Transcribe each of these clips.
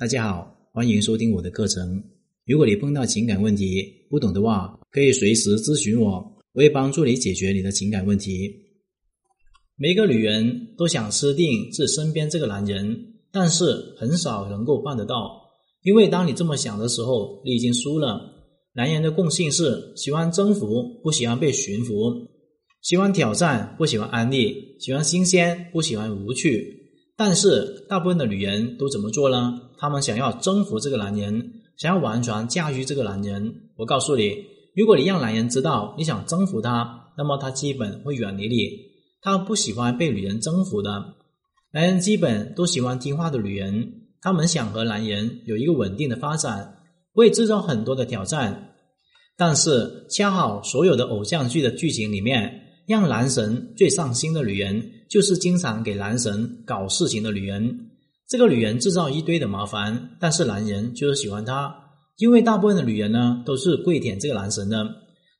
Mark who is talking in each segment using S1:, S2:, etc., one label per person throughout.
S1: 大家好，欢迎收听我的课程。如果你碰到情感问题不懂的话，可以随时咨询我，我会帮助你解决你的情感问题。每个女人都想吃定自身边这个男人，但是很少能够办得到，因为当你这么想的时候，你已经输了。男人的共性是喜欢征服，不喜欢被驯服；喜欢挑战，不喜欢安利；喜欢新鲜，不喜欢无趣。但是大部分的女人都怎么做呢？她们想要征服这个男人，想要完全驾驭这个男人。我告诉你，如果你让男人知道你想征服他，那么他基本会远离你。他不喜欢被女人征服的，男人基本都喜欢听话的女人。他们想和男人有一个稳定的发展，会制造很多的挑战。但是恰好所有的偶像剧的剧情里面，让男神最上心的女人。就是经常给男神搞事情的女人，这个女人制造一堆的麻烦，但是男人就是喜欢她，因为大部分的女人呢都是跪舔这个男神的，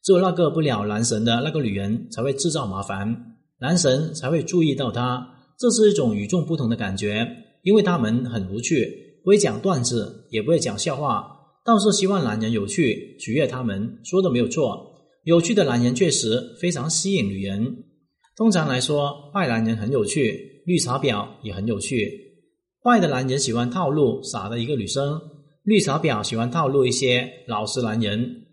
S1: 只有那个不了男神的那个女人才会制造麻烦，男神才会注意到她，这是一种与众不同的感觉，因为他们很无趣，不会讲段子，也不会讲笑话，倒是希望男人有趣，取悦他们，说的没有错，有趣的男人确实非常吸引女人。通常来说，坏男人很有趣，绿茶婊也很有趣。坏的男人喜欢套路傻的一个女生，绿茶婊喜欢套路一些老实男人。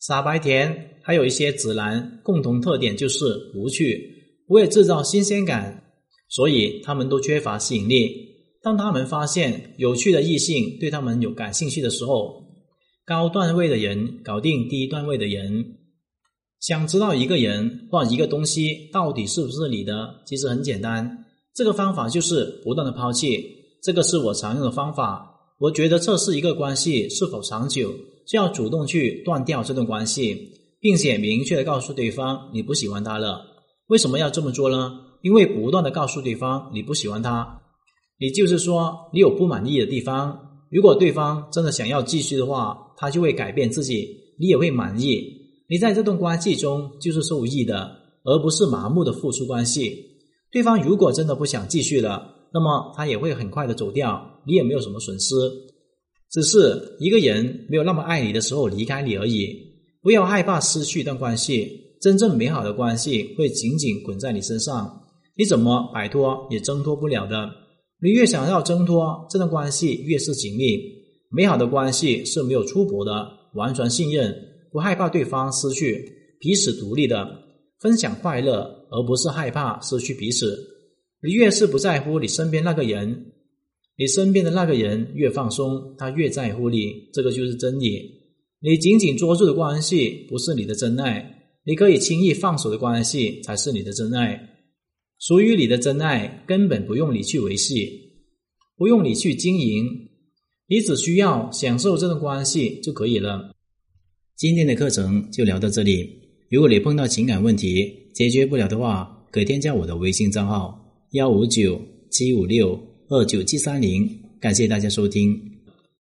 S1: 傻白甜还有一些直男共同特点就是无趣，不会制造新鲜感，所以他们都缺乏吸引力。当他们发现有趣的异性对他们有感兴趣的时候，高段位的人搞定低段位的人。想知道一个人或一个东西到底是不是你的，其实很简单。这个方法就是不断的抛弃，这个是我常用的方法。我觉得测试一个关系是否长久，就要主动去断掉这段关系，并且明确的告诉对方你不喜欢他了。为什么要这么做呢？因为不断的告诉对方你不喜欢他，也就是说你有不满意的地方。如果对方真的想要继续的话，他就会改变自己，你也会满意。你在这段关系中就是受益的，而不是麻木的付出关系。对方如果真的不想继续了，那么他也会很快的走掉，你也没有什么损失。只是一个人没有那么爱你的时候离开你而已。不要害怕失去一段关系，真正美好的关系会紧紧滚在你身上，你怎么摆脱也挣脱不了的。你越想要挣脱这段关系，越是紧密。美好的关系是没有出薄的，完全信任。不害怕对方失去，彼此独立的分享快乐，而不是害怕失去彼此。你越是不在乎你身边那个人，你身边的那个人越放松，他越在乎你。这个就是真理。你紧紧捉住的关系不是你的真爱，你可以轻易放手的关系才是你的真爱。属于你的真爱根本不用你去维系，不用你去经营，你只需要享受这段关系就可以了。今天的课程就聊到这里。如果你碰到情感问题解决不了的话，可添加我的微信账号幺五九七五六二九七三零。感谢大家收听。